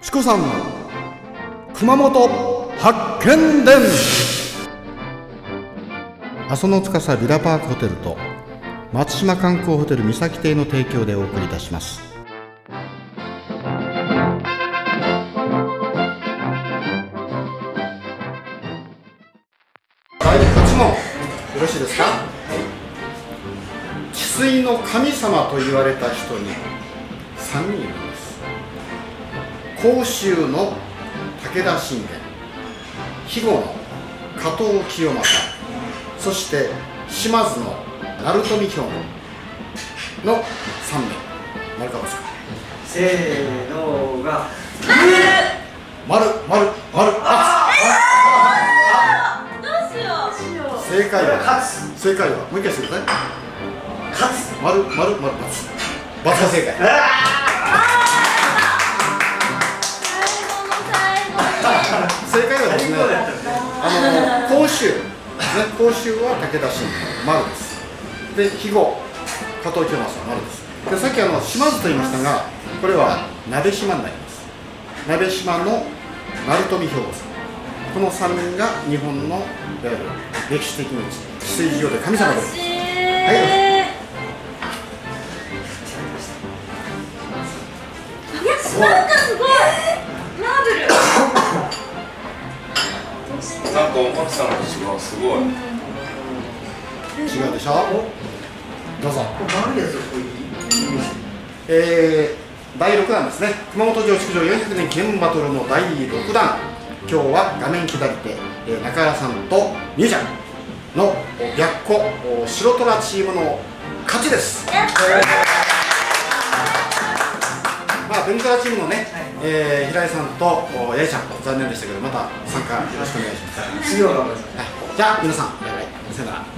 チコさん熊本発見伝。阿蘇の司ビラパークホテルと松島観光ホテル三崎邸の提供でお送りいたします。第8問よろしいですか？治水の神様と言われた人に3人いるんです。甲州の武田信玄肥後の加藤清正そして島津の鳴富兵庫の3名。丸かですかせーのが。丸丸丸。あどうしよう。正解は？勝つ。正解は？もう一回してください。勝つ。丸丸丸××州。甲州は武田信玄丸です。で肥後。加藤清正丸です。でさっきあの島津と言いましたがこれは鍋島になります。鍋島の鳴富兵庫さん。この3人が日本のいわゆる歴史的に治水事業で神様で惜しい。はい。なんかなんか思ってたのと違うすごい。違うでしょ？どうぞ。丸いやつをこういいえー、第6弾ですね。熊本城築城400年記念バトルの第6弾。今日は画面左手、えー中原さんとみゆちゃんのお白子お白虎チームの勝ちです。まあベンカラチームのね、えー平井さんとおやいちゃん残念でしたけどまた参加よろしくお願いします、じゃあ皆さんバイバイ。さよなら